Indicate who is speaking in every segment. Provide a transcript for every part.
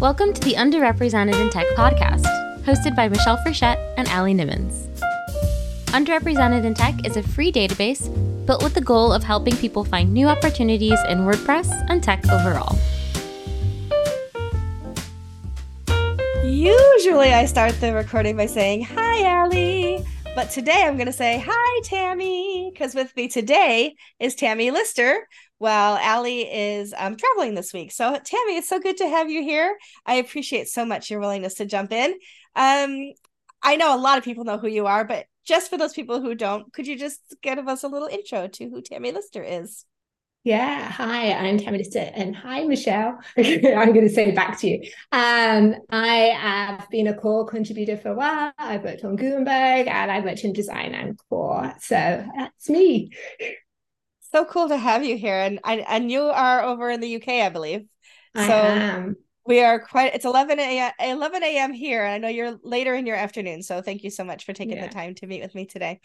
Speaker 1: Welcome to the Underrepresented in Tech podcast, hosted by Michelle Frechette and Allie Nimmons. Underrepresented in Tech is a free database built with the goal of helping people find new opportunities in WordPress and tech overall.
Speaker 2: Usually, I start the recording by saying, Hi, Allie. But today I'm going to say, Hi, Tammie, because with me today is Tammie Lister, while Allie is um, traveling this week. So, Tammie, it's so good to have you here. I appreciate so much your willingness to jump in. Um, I know a lot of people know who you are, but just for those people who don't, could you just give us a little intro to who Tammie Lister is?
Speaker 3: Yeah, hi, I'm Tammie Lister, and hi, Michelle. I'm going to say back to you. Um, I have been a core contributor for a while. I've worked on Gutenberg and I worked in design and core. So that's me.
Speaker 2: So cool to have you here, and and you are over in the UK, I believe.
Speaker 3: I
Speaker 2: so
Speaker 3: am.
Speaker 2: we are quite. It's eleven a.m. eleven a.m. here, and I know you're later in your afternoon. So thank you so much for taking
Speaker 3: Yeah.
Speaker 2: the time to meet with me today.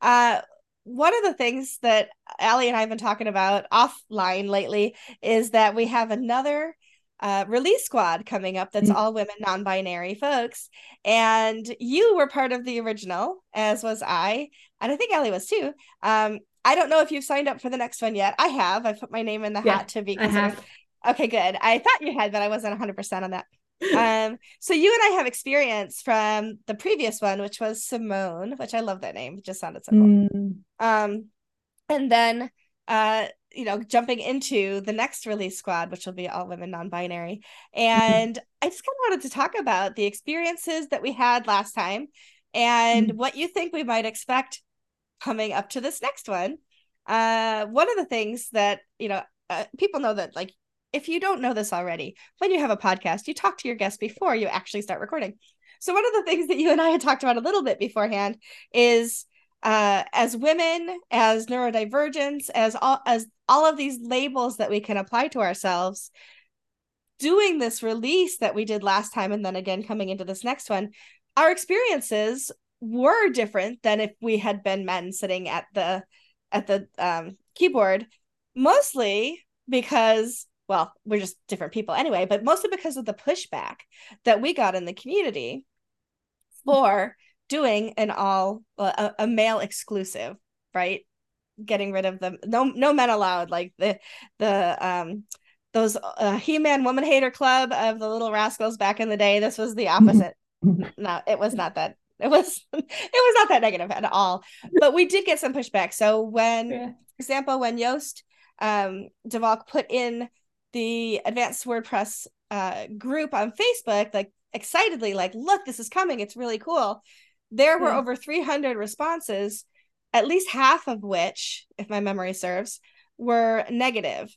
Speaker 2: Uh, one of the things that Allie and I have been talking about offline lately is that we have another uh, release squad coming up that's
Speaker 3: Mm.
Speaker 2: all women non-binary folks and you were part of the original as was i and i think allie was too um, i don't know if you've signed up for the next one yet. I have. I put my name in the
Speaker 3: Yeah,
Speaker 2: hat to be considered. okay good. I thought you had but i wasn't 100% on that. Um so you and i have experience from the previous one which was simone which i love that name. It just sounded so cool.
Speaker 3: Mm,
Speaker 2: um and then uh you know jumping into the next release squad which will be all women non-binary. And i just kind of wanted to talk about the experiences that we had last time and what you think we might expect coming up to this next one. Uh one of the things that you know uh, people know that like if you don't know this already when you have a podcast you talk to your guests before you actually start recording. So one of the things that you and i had talked about a little bit beforehand is uh, as women, as neurodivergence, as all as all of these labels that we can apply to ourselves, doing this release that we did last time, and then again coming into this next one, our experiences were different than if we had been men sitting at the at the um, keyboard, mostly because well, we're just different people anyway, but mostly because of the pushback that we got in the community for doing an all a, a male exclusive right? Getting rid of the no no men allowed like the the um those uh, he-man woman hater club of the little rascals back in the day this was the opposite. No it was not that it was it was not that negative at all but we did get some pushback so when
Speaker 3: yeah.
Speaker 2: for example when Joost um de Valk put in the advanced wordpress uh group on facebook like excitedly like look this is coming it's really cool there were
Speaker 3: Yeah.
Speaker 2: over 300 responses at least half of which if my memory serves were negative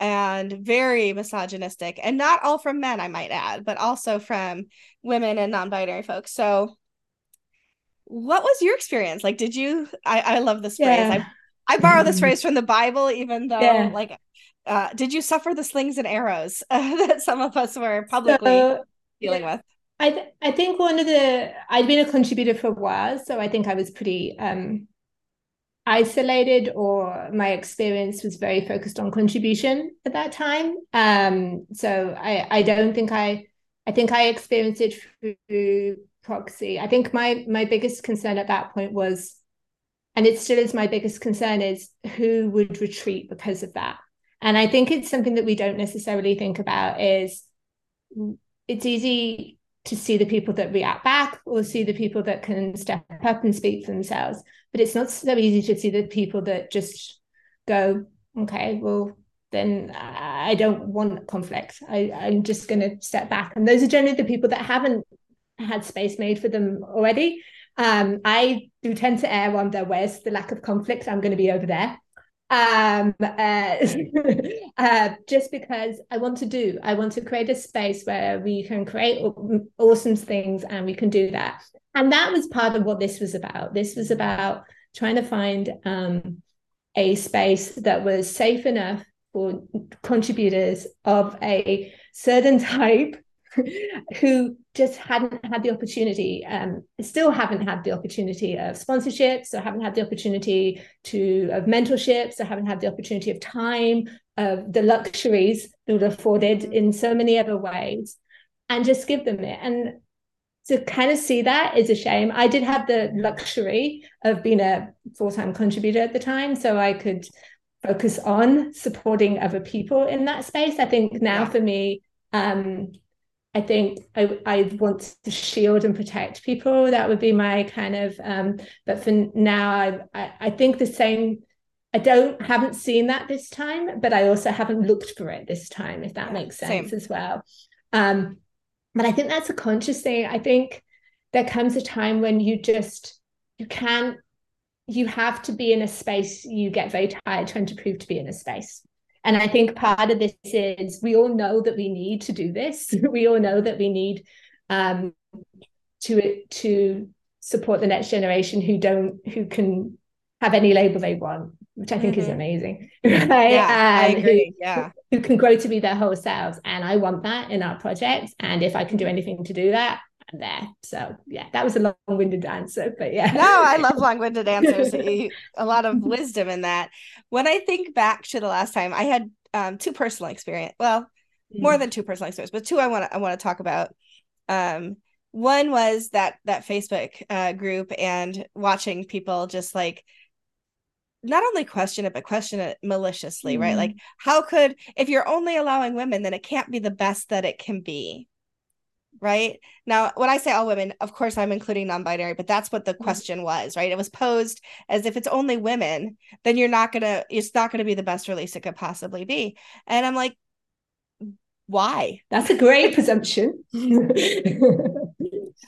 Speaker 2: and very misogynistic and not all from men i might add but also from women and non-binary folks so what was your experience? Like did you i, I love this phrase. I, I borrow this phrase from the bible even though
Speaker 3: Yeah.
Speaker 2: like uh, did you suffer the slings and arrows that some of us were publicly
Speaker 3: So,
Speaker 2: dealing with?
Speaker 3: I th- I think one of the I'd been a contributor for a while, so I think I was pretty um isolated or my experience was very focused on contribution at that time. Um so I I don't think I I think I experienced it through proxy. I think my my biggest concern at that point was and it still is my biggest concern is who would retreat because of that. And I think it's something that we don't necessarily think about is it's easy to see the people that react back or see the people that can step up and speak for themselves. But it's not so easy to see the people that just go, okay, well, then I don't want conflict. I, I'm just going to step back. And those are generally the people that haven't had space made for them already. Um, I do tend to err on the where's the lack of conflict, I'm going to be over there. Um uh, uh just because i want to do i want to create a space where we can create awesome things and we can do that. And that was part of what this was about. This was about trying to find um a space that was safe enough for contributors of a certain type who just hadn't had the opportunity, um, still haven't had the opportunity of sponsorships, or haven't had the opportunity to of mentorships, or haven't had the opportunity of time, of the luxuries that were afforded in so many other ways. and just give them it. And to kind of see that is a shame. I did have the luxury of being a full-time contributor at the time so i could focus on supporting other people in that space. I think now for me um I think I, I want to shield and protect people. That would be my kind of. Um, but for now, I, I, I think the same. I don't haven't seen that this time, but I also haven't looked for it this time. If that yeah, makes sense same. as well. Um, but I think that's a conscious thing. I think there comes a time when you just you can't. You have to be in a space. You get very tired trying to prove to be in a space and I think part of this is we all know that we need to do this. we all know that we need um, to to support the next generation who don't who can have any label they want, which I think mm-hmm. is amazing. Right?
Speaker 2: Yeah, and I agree.
Speaker 3: Who,
Speaker 2: yeah.
Speaker 3: Who can grow to be their whole selves. And I want that in our project. And if I can do anything to do that, I'm there. So yeah, that was a long-winded answer. But yeah.
Speaker 2: No, I love long-winded answers. a lot of wisdom in that. When I think back to the last time, I had um, two personal experience. Well, more than two personal experience, but two I want to I want to talk about. Um, one was that that Facebook uh, group and watching people just like not only question it but question it maliciously mm-hmm. right like how could if you're only allowing women then it can't be the best that it can be right? Now when i say all women of course i'm including non-binary but that's what the mm-hmm. question was right? It was posed as if it's only women then you're not gonna it's not gonna be the best release it could possibly be. And i'm like why?
Speaker 3: That's a great presumption.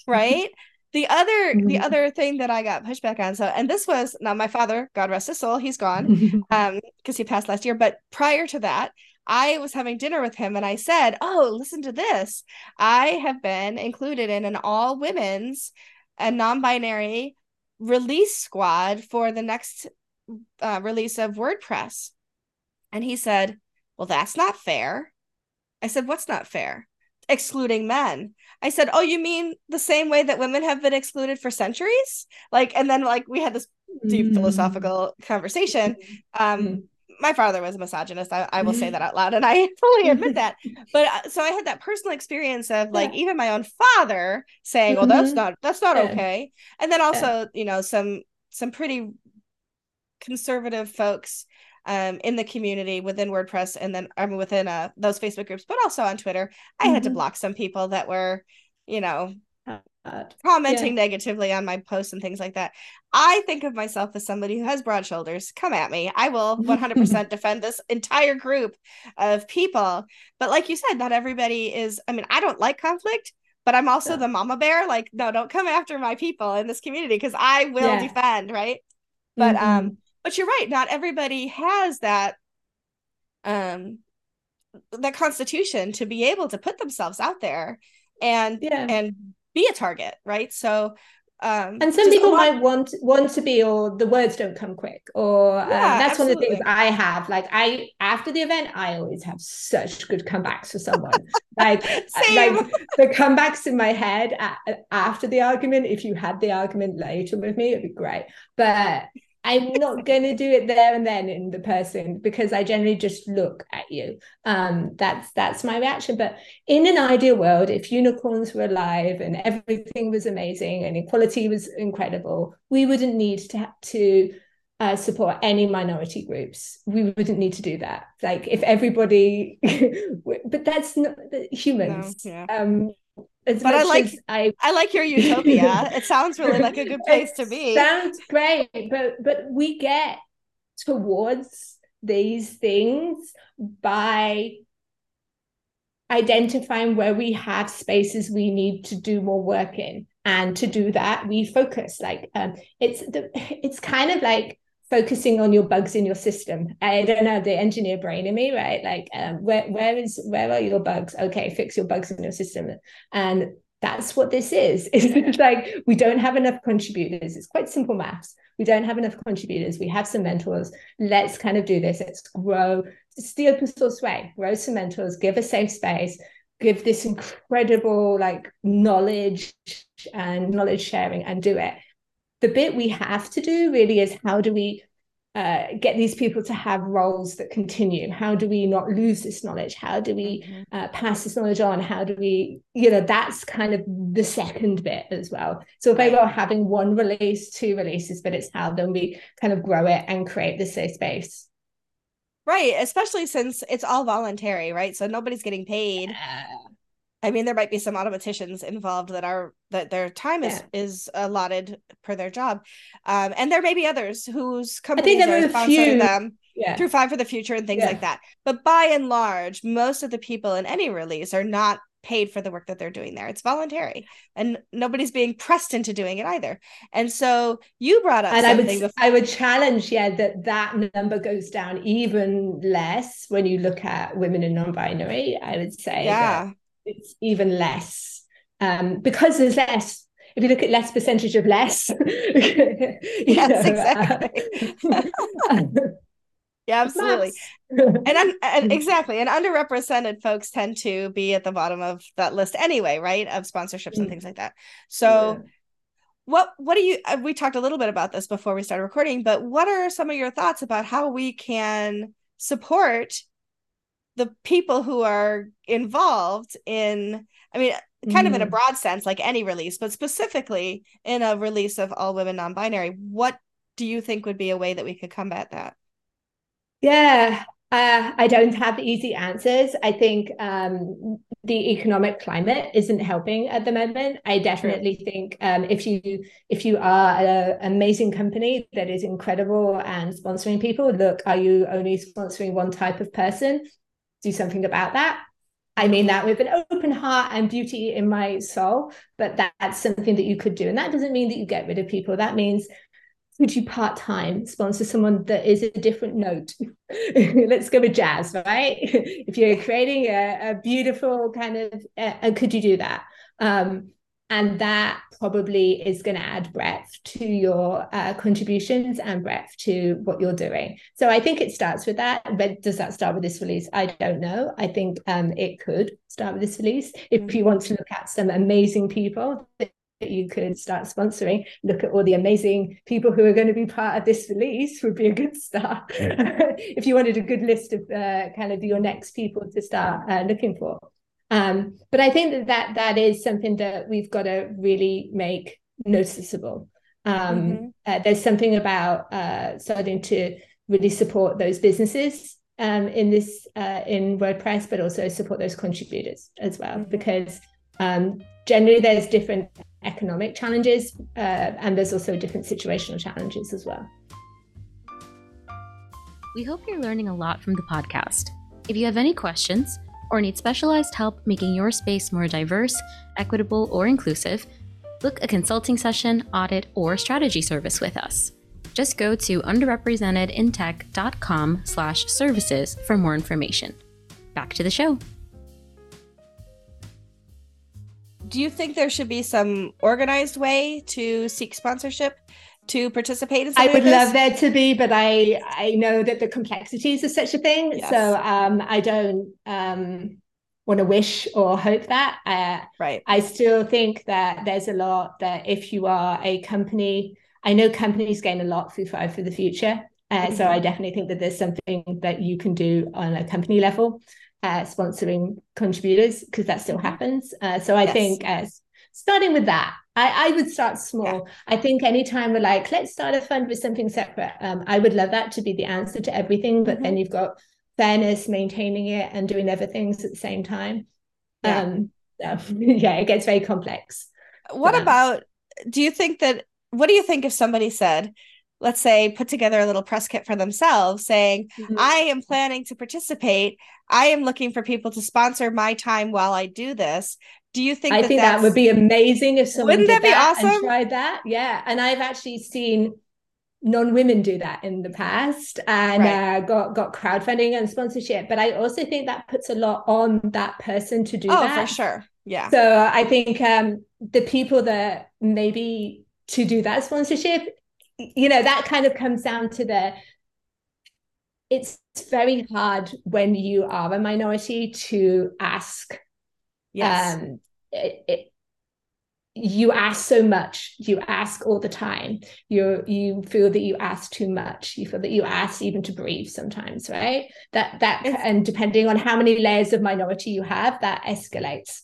Speaker 2: Right? The other mm-hmm. the other thing that i got pushback on so and this was now my father god rest his soul he's gone um because he passed last year but prior to that I was having dinner with him and I said, Oh, listen to this. I have been included in an all women's and non binary release squad for the next uh, release of WordPress. And he said, Well, that's not fair. I said, What's not fair? Excluding men. I said, Oh, you mean the same way that women have been excluded for centuries? Like, and then like we had this deep mm. philosophical conversation. Um, mm my father was a misogynist. I, I will say mm-hmm. that out loud and I fully admit that. But uh, so I had that personal experience of like yeah. even my own father saying, well, that's mm-hmm. not, that's not yeah. okay. And then also, yeah. you know, some, some pretty conservative folks um, in the community within WordPress and then I mean within uh, those Facebook groups, but also on Twitter. I mm-hmm. had to mm-hmm. block some people that were, you know, commenting yeah. negatively on my posts and things like that. I think of myself as somebody who has broad shoulders. Come at me. I will 100% defend this entire group of people. But like you said, not everybody is, I mean, I don't like conflict, but I'm also yeah. the mama bear. Like, no, don't come after my people in this community because I will yeah. defend, right? But mm-hmm. um, but you're right, not everybody has that um that constitution to be able to put themselves out there and yeah. and be a target, right? So um,
Speaker 3: and some people might want want to be or the words don't come quick or um, that's absolutely. one of the things i have like i after the event i always have such good comebacks for someone like like the comebacks in my head after the argument if you had the argument later with me it'd be great but I'm not going to do it there and then in the person because I generally just look at you. Um, that's that's my reaction. But in an ideal world, if unicorns were alive and everything was amazing and equality was incredible, we wouldn't need to to uh, support any minority groups. We wouldn't need to do that. Like if everybody, but that's not humans. No, yeah. um,
Speaker 2: as but I like I I like your utopia. it sounds really like a good place to be.
Speaker 3: Sounds great, but but we get towards these things by identifying where we have spaces we need to do more work in and to do that we focus like um it's the it's kind of like focusing on your bugs in your system. I don't know the engineer brain in me, right? Like, um, where where is where are your bugs? Okay, fix your bugs in your system, and that's what this is. It's like we don't have enough contributors. It's quite simple maths. We don't have enough contributors. We have some mentors. Let's kind of do this. Let's grow. It's the open source way. Grow some mentors. Give a safe space. Give this incredible like knowledge and knowledge sharing and do it the bit we have to do really is how do we uh, get these people to have roles that continue? How do we not lose this knowledge? How do we mm-hmm. uh, pass this knowledge on? How do we, you know, that's kind of the second bit as well. So very well having one release, two releases, but it's how then we kind of grow it and create this safe space.
Speaker 2: Right, especially since it's all voluntary, right? So nobody's getting paid. I mean, there might be some Automatticians involved that are that their time yeah. is is allotted per their job, um, and there may be others whose companies are sponsoring them yeah. through Five for the Future and things yeah. like that. But by and large, most of the people in any release are not paid for the work that they're doing there. It's voluntary, and nobody's being pressed into doing it either. And so you brought up,
Speaker 3: and I would before- I would challenge, yeah, that that number goes down even less when you look at women and non-binary. I would say,
Speaker 2: yeah
Speaker 3: it's even less. Um, because there's less if you look at less percentage of less
Speaker 2: yes exactly. uh, yeah absolutely. And, and exactly and underrepresented folks tend to be at the bottom of that list anyway right of sponsorships and mm. things like that. So yeah. what what do you uh, we talked a little bit about this before we started recording but what are some of your thoughts about how we can support the people who are involved in i mean kind mm. of in a mm. broad sense like any release but specifically in a release of all women non-binary what do you think would be a way that we could combat that
Speaker 3: yeah uh, I don't have easy answers. I think um, the economic climate isn't helping at the moment. I definitely True. think um, if you if you are an amazing company that is incredible and sponsoring people, look, are you only sponsoring one type of person? Do something about that. I mean that with an open heart and beauty in my soul, but that, that's something that you could do. And that doesn't mean that you get rid of people. That means could you part time sponsor someone that is a different note? Let's go with jazz, right? if you're creating a, a beautiful kind of, uh, could you do that? Um, and that probably is going to add breadth to your uh, contributions and breadth to what you're doing. So i think it starts with that but does that start with this release? I don't know. I think um, it could start with this release. If you want to look at some amazing people that you could start sponsoring look at all the amazing people who are going to be part of this release would be a good start. If you wanted a good list of uh, kind of your next people to start uh, looking for um, but I think that, that that is something that we've got to really make noticeable. Um, mm-hmm. uh, there's something about uh, starting to really support those businesses um, in this uh, in WordPress, but also support those contributors as well, mm-hmm. because um, generally there's different economic challenges uh, and there's also different situational challenges as well.
Speaker 1: We hope you're learning a lot from the podcast. If you have any questions, or need specialized help making your space more diverse, equitable, or inclusive, book a consulting session, audit, or strategy service with us. Just go to underrepresentedintech.com slash services for more information. Back to the show.
Speaker 2: Do you think there should be some organized way to seek sponsorship? To participate as
Speaker 3: I would love there to be, but I I know that the complexities of such a thing. Yes. So um, I don't um, want to wish or hope that.
Speaker 2: Uh, right.
Speaker 3: I still think that there's a lot that if you are a company, I know companies gain a lot through Five for the Future. Uh, mm-hmm. So I definitely think that there's something that you can do on a company level, uh, sponsoring contributors because that still mm-hmm. happens. Uh, so I yes. think as starting with that I, I would start small. Yeah. I think anytime we're like, let's start a fund with something separate, um, I would love that to be the answer to everything. But mm-hmm. then you've got fairness, maintaining it, and doing other things at the same time. Yeah. Um, yeah, it gets very complex.
Speaker 2: What about, do you think that, what do you think if somebody said, let's say put together a little press kit for themselves saying mm-hmm. i am planning to participate i am looking for people to sponsor my time while i do this do you think
Speaker 3: I
Speaker 2: that
Speaker 3: think that would be amazing if someone
Speaker 2: wouldn't that be
Speaker 3: that
Speaker 2: awesome?
Speaker 3: Tried that, yeah. And I've actually seen non-women do that in the past and right. uh, got got crowdfunding and sponsorship. But I also think that puts a lot on that person to do
Speaker 2: oh,
Speaker 3: that.
Speaker 2: for sure. Yeah.
Speaker 3: So I think um, the people that maybe to do that sponsorship, you know, that kind of comes down to the it's very hard when you are a minority to ask
Speaker 2: Yes. Um,
Speaker 3: it, it, you ask so much. You ask all the time. You you feel that you ask too much. You feel that you ask even to breathe sometimes right? That that it's, and depending on how many layers of minority you have that escalates.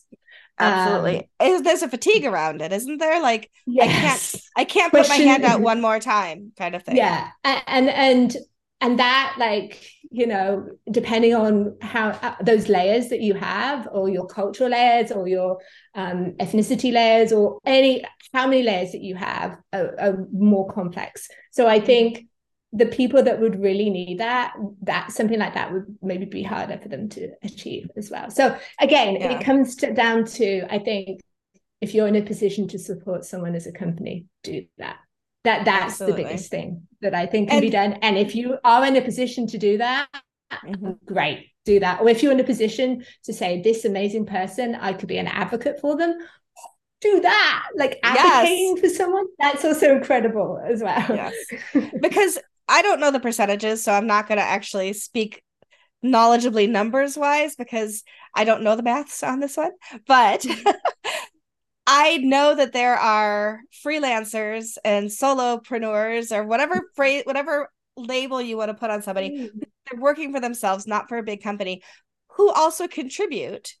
Speaker 2: Absolutely. Um, there's a fatigue around it isn't there? Like yes. i can't i can't Question, put my hand out one more time kind of thing.
Speaker 3: Yeah. And and and that like you know depending on how uh, those layers that you have or your cultural layers or your um, ethnicity layers or any how many layers that you have are, are, more complex. So i think the people that would really need that that something like that would maybe be harder for them to achieve as well. So again yeah. it comes to, down to i think if you're in a position to support someone as a company do that that that's Absolutely. the biggest thing that I think can and, be done. And if you are in a position to do that, mm-hmm. great, do that. Or if you're in a position to say, this amazing person, I could be an advocate for them, do that. Like advocating yes. for someone, that's also incredible as well. Yes.
Speaker 2: because I don't know the percentages, so I'm not going to actually speak knowledgeably numbers wise because I don't know the maths on this one. But I know that there are freelancers and solopreneurs or whatever phrase, whatever label you want to put on somebody, mm. they're working for themselves, not for a big company, who also contribute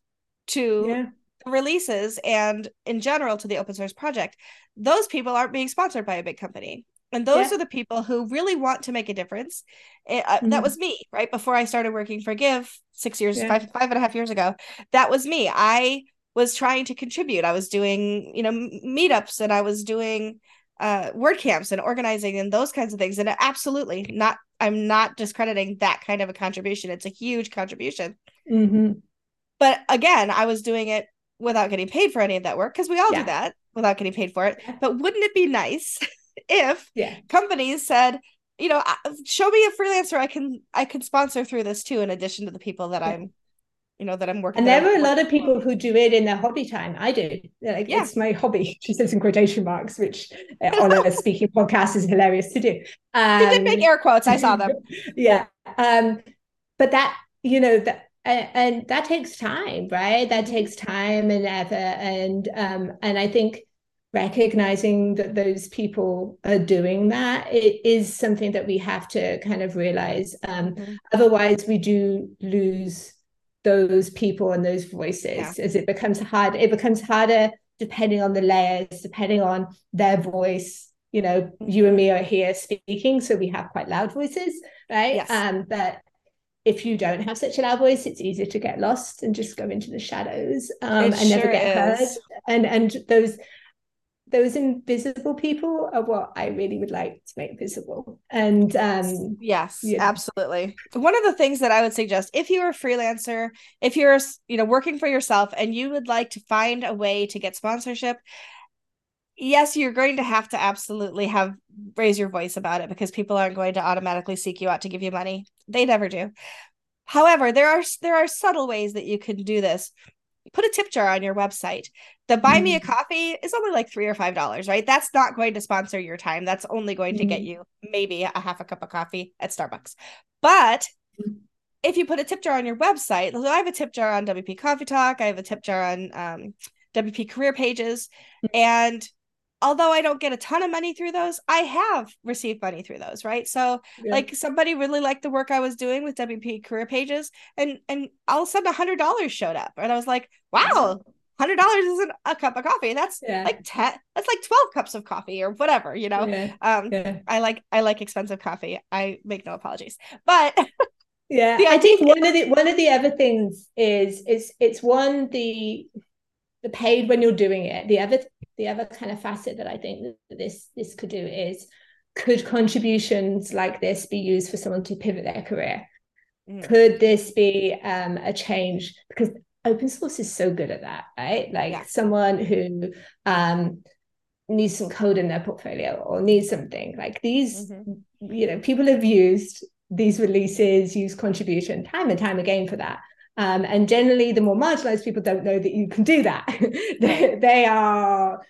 Speaker 2: to yeah. releases and in general to the open source project. Those people aren't being sponsored by a big company. And those yeah. are the people who really want to make a difference. It, uh, mm-hmm. That was me, right? Before I started working for Give six years, yeah. five, five and a half years ago. That was me. I was trying to contribute. I was doing, you know, meetups and I was doing uh WordCamps and organizing and those kinds of things. And absolutely not, I'm not discrediting that kind of a contribution. It's a huge contribution.
Speaker 3: Mm-hmm.
Speaker 2: But again, I was doing it without getting paid for any of that work because we all yeah. do that without getting paid for it. But wouldn't it be nice if
Speaker 3: yeah.
Speaker 2: companies said, you know, show me a freelancer I can I can sponsor through this too, in addition to the people that I'm you know that i'm working
Speaker 3: and there are a lot of people who do it in their hobby time. I do. Like yeah. it's my hobby. She says in quotation marks which uh, on a speaking podcast is hilarious to do.
Speaker 2: Um, did make air quotes. I saw them.
Speaker 3: Yeah. Um but that you know that and, and that takes time right? That takes time and effort. And um and i think recognizing that those people are doing that it is something that we have to kind of realize. Um mm-hmm. otherwise we do lose those people and those voices yeah. as it becomes hard it becomes harder depending on the layers depending on their voice you know you and me are here speaking so we have quite loud voices right yes. um but if you don't have such a loud voice it's easier to get lost and just go into the shadows um, and sure never get is. heard and and those those invisible people are what I really would like to make visible. And um,
Speaker 2: yes, yeah. absolutely. One of the things that I would suggest if you're a freelancer, if you're you know working for yourself and you would like to find a way to get sponsorship, yes, you're going to have to absolutely have raise your voice about it because people aren't going to automatically seek you out to give you money. They never do. However, there are there are subtle ways that you can do this put a tip jar on your website. The buy mm-hmm. me a mm-hmm. coffee is only like three or five dollars, right? That's not going to sponsor your time. That's only going mm-hmm. to get mm-hmm. you maybe a half a cup of coffee at Starbucks. But if you put a tip jar on your website, I have a tip jar on WP Coffee Talk, I have a tip jar on um, WP Career Pages, mm-hmm. and although I don't get a ton of money through those, I have received money through those, right? So yeah. like somebody really liked the work I was doing with WP career pages and and all of a sudden a hundred dollars showed up. And I was like, wow, hundred dollars isn't a cup of coffee. That's yeah. like 10, that's like 12 cups of coffee or whatever, you know? Yeah. Um I like I like expensive coffee. I make no apologies. But
Speaker 3: yeah, I think one of the one of the other things is is it's one the the paid when you're doing it. The other the other kind of facet that I think that this this could do is could contributions like this be used for someone to pivot their career? Mm. Could this be um, a change? Because open source is so good at that, right? Like yeah. someone who um, needs some code in their portfolio or needs something like these, mm-hmm. you know, people have used these releases, use contribution time and time again for that. Um, and generally, the more marginalized people don't know that you can do that. they, they are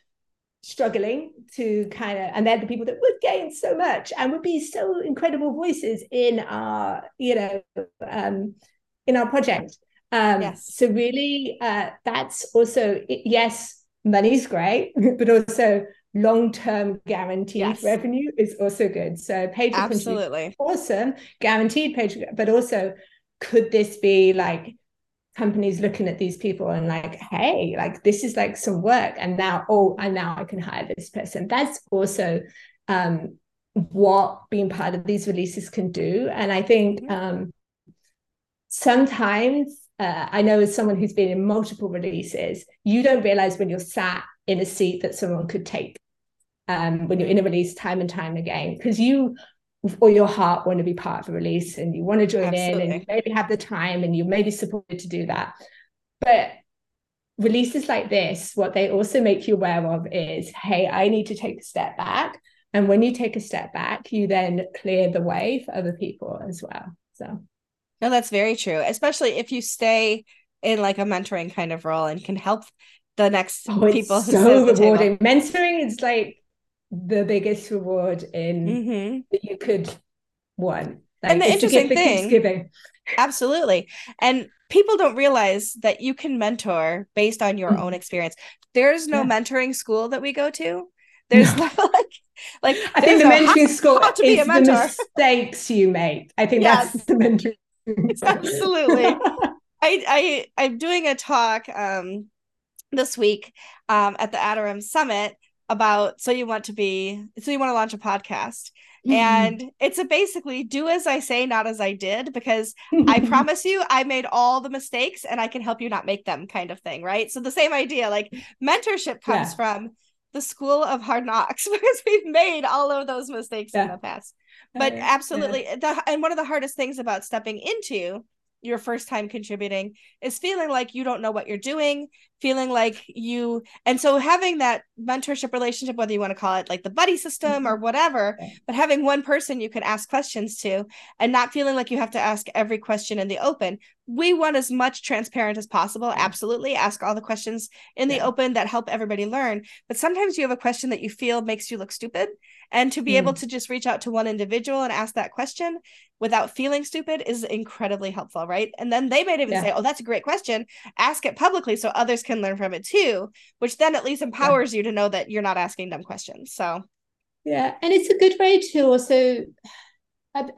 Speaker 3: struggling to kind of and they're the people that would gain so much and would be so incredible voices in our you know um in our project um yes. so really uh that's also yes money's great, but also long-term guaranteed
Speaker 2: Yes.
Speaker 3: revenue is also good. So paid for
Speaker 2: Absolutely.
Speaker 3: awesome, guaranteed paid, but also could this be like companies looking at these people and like, hey, like this is like some work, and now oh, and now I can hire this person. That's also um, what being part of these releases can do, and I think um, sometimes. Uh, I know as someone who's been in multiple releases, you don't realize when you're sat in a seat that someone could take um, when you're in a release time and time again because you or your heart want to be part of a release and you want to join in and you maybe have the time and you may be supported to do that. But releases like this what they also make you aware of is hey i need to take a step back. And when you take a step back you then clear the way for other people as well. So.
Speaker 2: No, that's very true. Especially if you stay in like a mentoring kind of role and can help the next
Speaker 3: oh,
Speaker 2: people
Speaker 3: so
Speaker 2: at the table.
Speaker 3: rewarding. Mentoring is like the biggest reward in
Speaker 2: Mhm.
Speaker 3: that you could want like,
Speaker 2: And the interesting
Speaker 3: gift that keeps
Speaker 2: thing- Absolutely. And people don't realize that you can mentor based on your
Speaker 3: Mhm.
Speaker 2: own experience. There's no
Speaker 3: Yeah.
Speaker 2: mentoring school that we go to. There's
Speaker 3: No.
Speaker 2: like like
Speaker 3: I think the
Speaker 2: no how-
Speaker 3: mentoring school
Speaker 2: how to be
Speaker 3: is the mistakes you make. I think
Speaker 2: Yes.
Speaker 3: that's the mentoring.
Speaker 2: Absolutely. I I I'm doing a talk um this week um at the Atarim Summit about so you want to be so you want to launch a podcast
Speaker 3: Mm-hmm.
Speaker 2: and it's a basically do as I say not as I did because I promise you I made all the mistakes and I can help you not make them kind of thing right so the same idea like mentorship comes
Speaker 3: Yeah.
Speaker 2: from the school of hard knocks because we've made all of those mistakes in the past but
Speaker 3: Uh, yeah.
Speaker 2: absolutely the and one of the hardest things about stepping into your first time contributing is feeling like you don't know what you're doing feeling like you and so having that mentorship relationship whether you want to call it like the buddy system or whatever
Speaker 3: Yeah.
Speaker 2: but having one person you can ask questions to and not feeling like you have to ask every question in the open we want as much transparent as possible absolutely ask all the questions in the
Speaker 3: Yeah.
Speaker 2: open that help everybody learn but sometimes you have a question that you feel makes you look stupid and to be able
Speaker 3: Mm.
Speaker 2: to just reach out to one individual and ask that question without feeling stupid is incredibly helpful, right? And then they might even
Speaker 3: Yeah.
Speaker 2: say, Oh, that's a great question. Ask it publicly so others can learn from it too, which then at least empowers you to know that you're not asking dumb questions. So,
Speaker 3: Yeah, and it's a good way to also,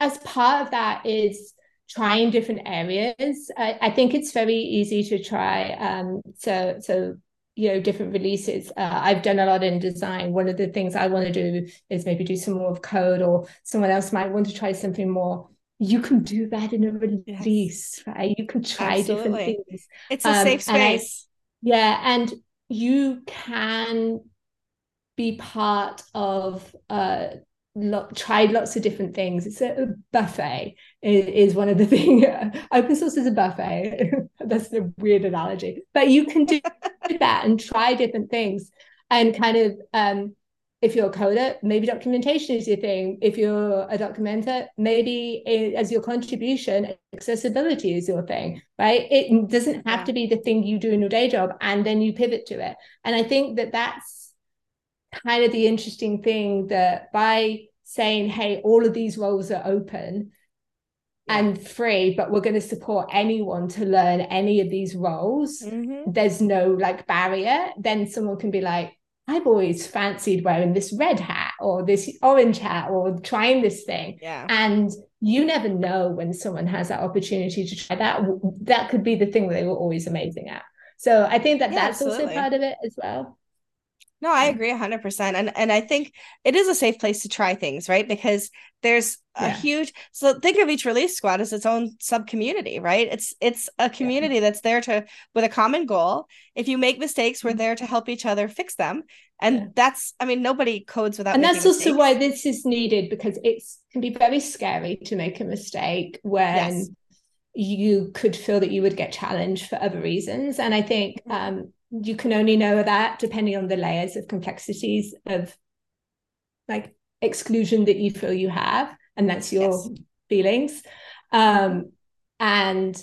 Speaker 3: as part of that, is trying different areas. I, I think it's very easy to try. Um, so so you know different releases. Uh, I've done a lot in design. One of the things I want to do is maybe do some more of code, or someone else might want to try something more. You can do that in a release, right? You can try different things.
Speaker 2: it's a
Speaker 3: Um,
Speaker 2: safe space.
Speaker 3: Yeah, and you can be part of uh try lots of different things. It's a, a buffet is, is one of the things. Open source is a buffet. That's a weird analogy, but you can do that and try different things and kind of um if you're a coder, maybe documentation is your thing. If you're a documenter, maybe i- as your contribution, accessibility is your thing, right? It doesn't have to be the thing you do in your day job and then you pivot to it. And I think that that's kind of the interesting thing that by saying, hey, all of these roles are open and free, but we're going to support anyone to learn any of these roles
Speaker 2: Mhm.
Speaker 3: there's no like barrier, then someone can be like, I've always fancied wearing this red hat or this orange hat or trying this thing.
Speaker 2: Yeah.
Speaker 3: And you never know when someone has that opportunity to try that. That could be the thing that they were always amazing at. So I think that
Speaker 2: Yeah,
Speaker 3: that's also part of it as well.
Speaker 2: No, I
Speaker 3: Yeah.
Speaker 2: agree 100%. And and I think it is a safe place to try things, right? Because there's a huge so think of each release squad as its own sub community, right? It's it's a community that's there to with a common goal. If you make mistakes, we're
Speaker 3: Mhm.
Speaker 2: there to help each other fix them. And
Speaker 3: Yeah.
Speaker 2: that's I mean nobody codes without
Speaker 3: and that's also why this is needed because it can be very scary to make a mistake when
Speaker 2: Yes.
Speaker 3: you could feel that you would get challenged for other reasons and i think
Speaker 2: Mhm.
Speaker 3: um, you can only know that depending on the layers of complexities of like exclusion that you feel you have and that's your
Speaker 2: Yes.
Speaker 3: feelings um, and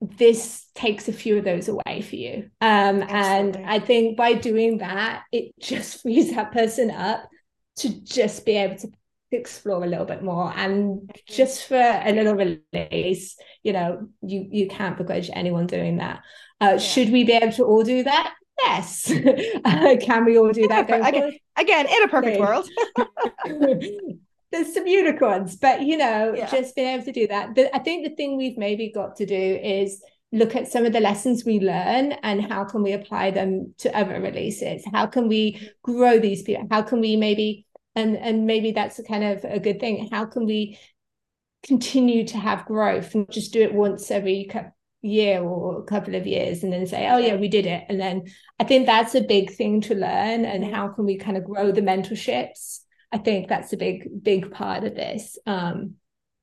Speaker 3: this takes a few of those away for you. Um, and I think by doing that, it just frees that person up to just be able to explore a little bit more. And just for a little release, you know, you you can't begrudge anyone doing that. Uh, Should we be able to all do that? Yes. Can we all do that?
Speaker 2: again, again, in a perfect world.
Speaker 3: There's some unicorns, but you know, yeah. just being able to do that. I think the thing we've maybe got to do is look at some of the lessons we learn and how can we apply them to other releases how can we grow these people how can we maybe and and maybe that's a kind of a good thing how can we continue to have growth and just do it once every year or a couple of years and then say oh yeah we did it and then i think that's a big thing to learn and how can we kind of grow the mentorships i think that's a big big part of this um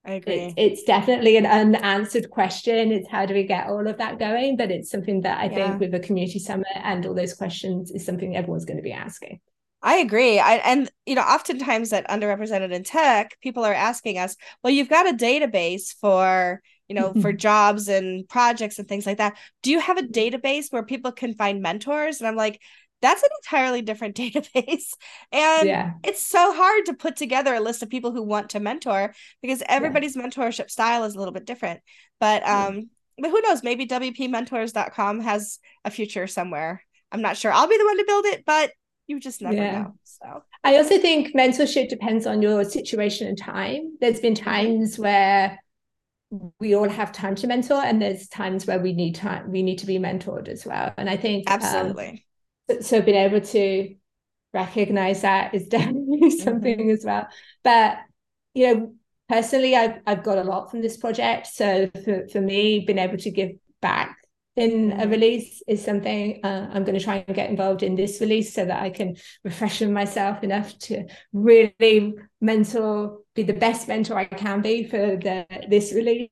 Speaker 2: I agree.
Speaker 3: It's, it's, definitely an unanswered question. It's how do we get all of that going? But it's something that I yeah. think with the community summit and all those questions is something everyone's going to be asking.
Speaker 2: I agree. I, and you know, oftentimes that underrepresented in tech, people are asking us, "Well, you've got a database for you know for jobs and projects and things like that. Do you have a database where people can find mentors?" And I'm like, "That's an entirely different database, and yeah. it's so hard to put together a list of people who want to mentor because everybody's yeah. mentorship style is a little bit different." But um, but who knows? Maybe WPMentors.com has a future somewhere. I'm not sure. I'll be the one to build it, but you just never yeah. know. So
Speaker 3: I also think mentorship depends on your situation and time. There's been times where we all have time to mentor and there's times where we need time we need to be mentored as well and i think
Speaker 2: um, absolutely
Speaker 3: um, so, so, being able to recognize that is definitely something mm-hmm. as well but you know personally I've, I've got a lot from this project so for, for me being able to give back in a mm-hmm. release is something uh, I'm going to try and get involved in this release so that I can refreshen myself enough to really mentor, be the best mentor I can be for the this release.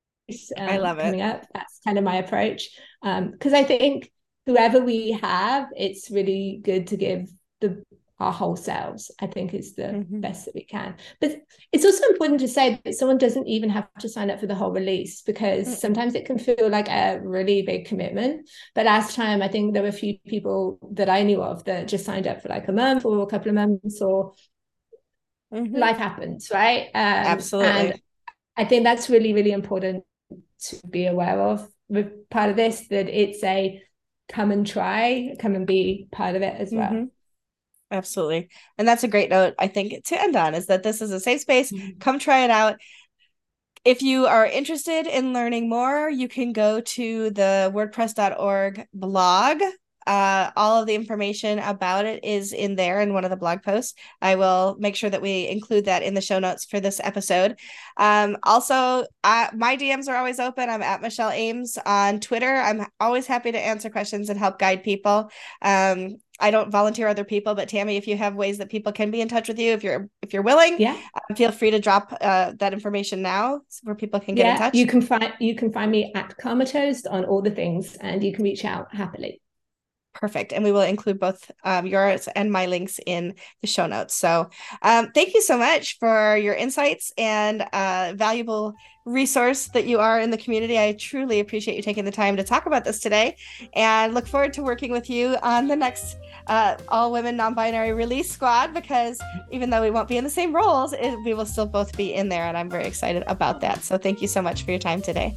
Speaker 2: Um, I love it.
Speaker 3: Coming up, that's kind of my approach because um, I think whoever we have, it's really good to give the our whole selves i think is the mm-hmm. best that we can but it's also important to say that someone doesn't even have to sign up for the whole release because mm-hmm. sometimes it can feel like a really big commitment but last time i think there were a few people that i knew of that just signed up for like a month or a couple of months or mm-hmm. life happens right um,
Speaker 2: absolutely and
Speaker 3: i think that's really really important to be aware of with part of this that it's a come and try come and be part of it as well mm-hmm.
Speaker 2: Absolutely. And that's a great note, I think, to end on is that this is a safe space. Mm-hmm. Come try it out. If you are interested in learning more, you can go to the wordpress.org blog. Uh, all of the information about it is in there in one of the blog posts. I will make sure that we include that in the show notes for this episode. Um, also, uh, my DMs are always open. I'm at Michelle Ames on Twitter. I'm always happy to answer questions and help guide people. Um, I don't volunteer other people, but Tammie, if you have ways that people can be in touch with you, if you're if you're willing,
Speaker 3: yeah,
Speaker 2: uh, feel free to drop uh, that information now where people can get
Speaker 3: yeah,
Speaker 2: in touch.
Speaker 3: You can find you can find me at karmatosed on all the things, and you can reach out happily.
Speaker 2: Perfect. And we will include both um, yours and my links in the show notes. So um, thank you so much for your insights and uh, valuable resource that you are in the community. I truly appreciate you taking the time to talk about this today and look forward to working with you on the next uh, all women non-binary release squad because even though we won't be in the same roles, it, we will still both be in there. And I'm very excited about that. So thank you so much for your time today.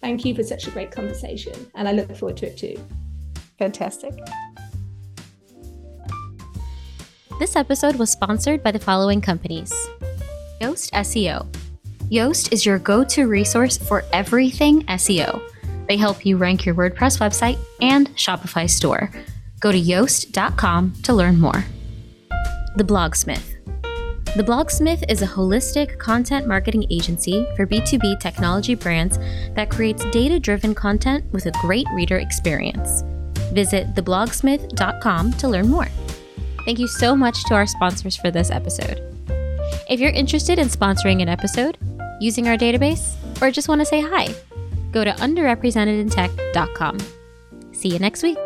Speaker 3: Thank you for such a great conversation. And I look forward to it too.
Speaker 2: Fantastic.
Speaker 1: This episode was sponsored by the following companies Yoast SEO. Yoast is your go to resource for everything SEO. They help you rank your WordPress website and Shopify store. Go to yoast.com to learn more. The Blogsmith. The Blogsmith is a holistic content marketing agency for B2B technology brands that creates data driven content with a great reader experience. Visit theblogsmith.com to learn more. Thank you so much to our sponsors for this episode. If you're interested in sponsoring an episode, using our database, or just want to say hi, go to underrepresentedintech.com. See you next week.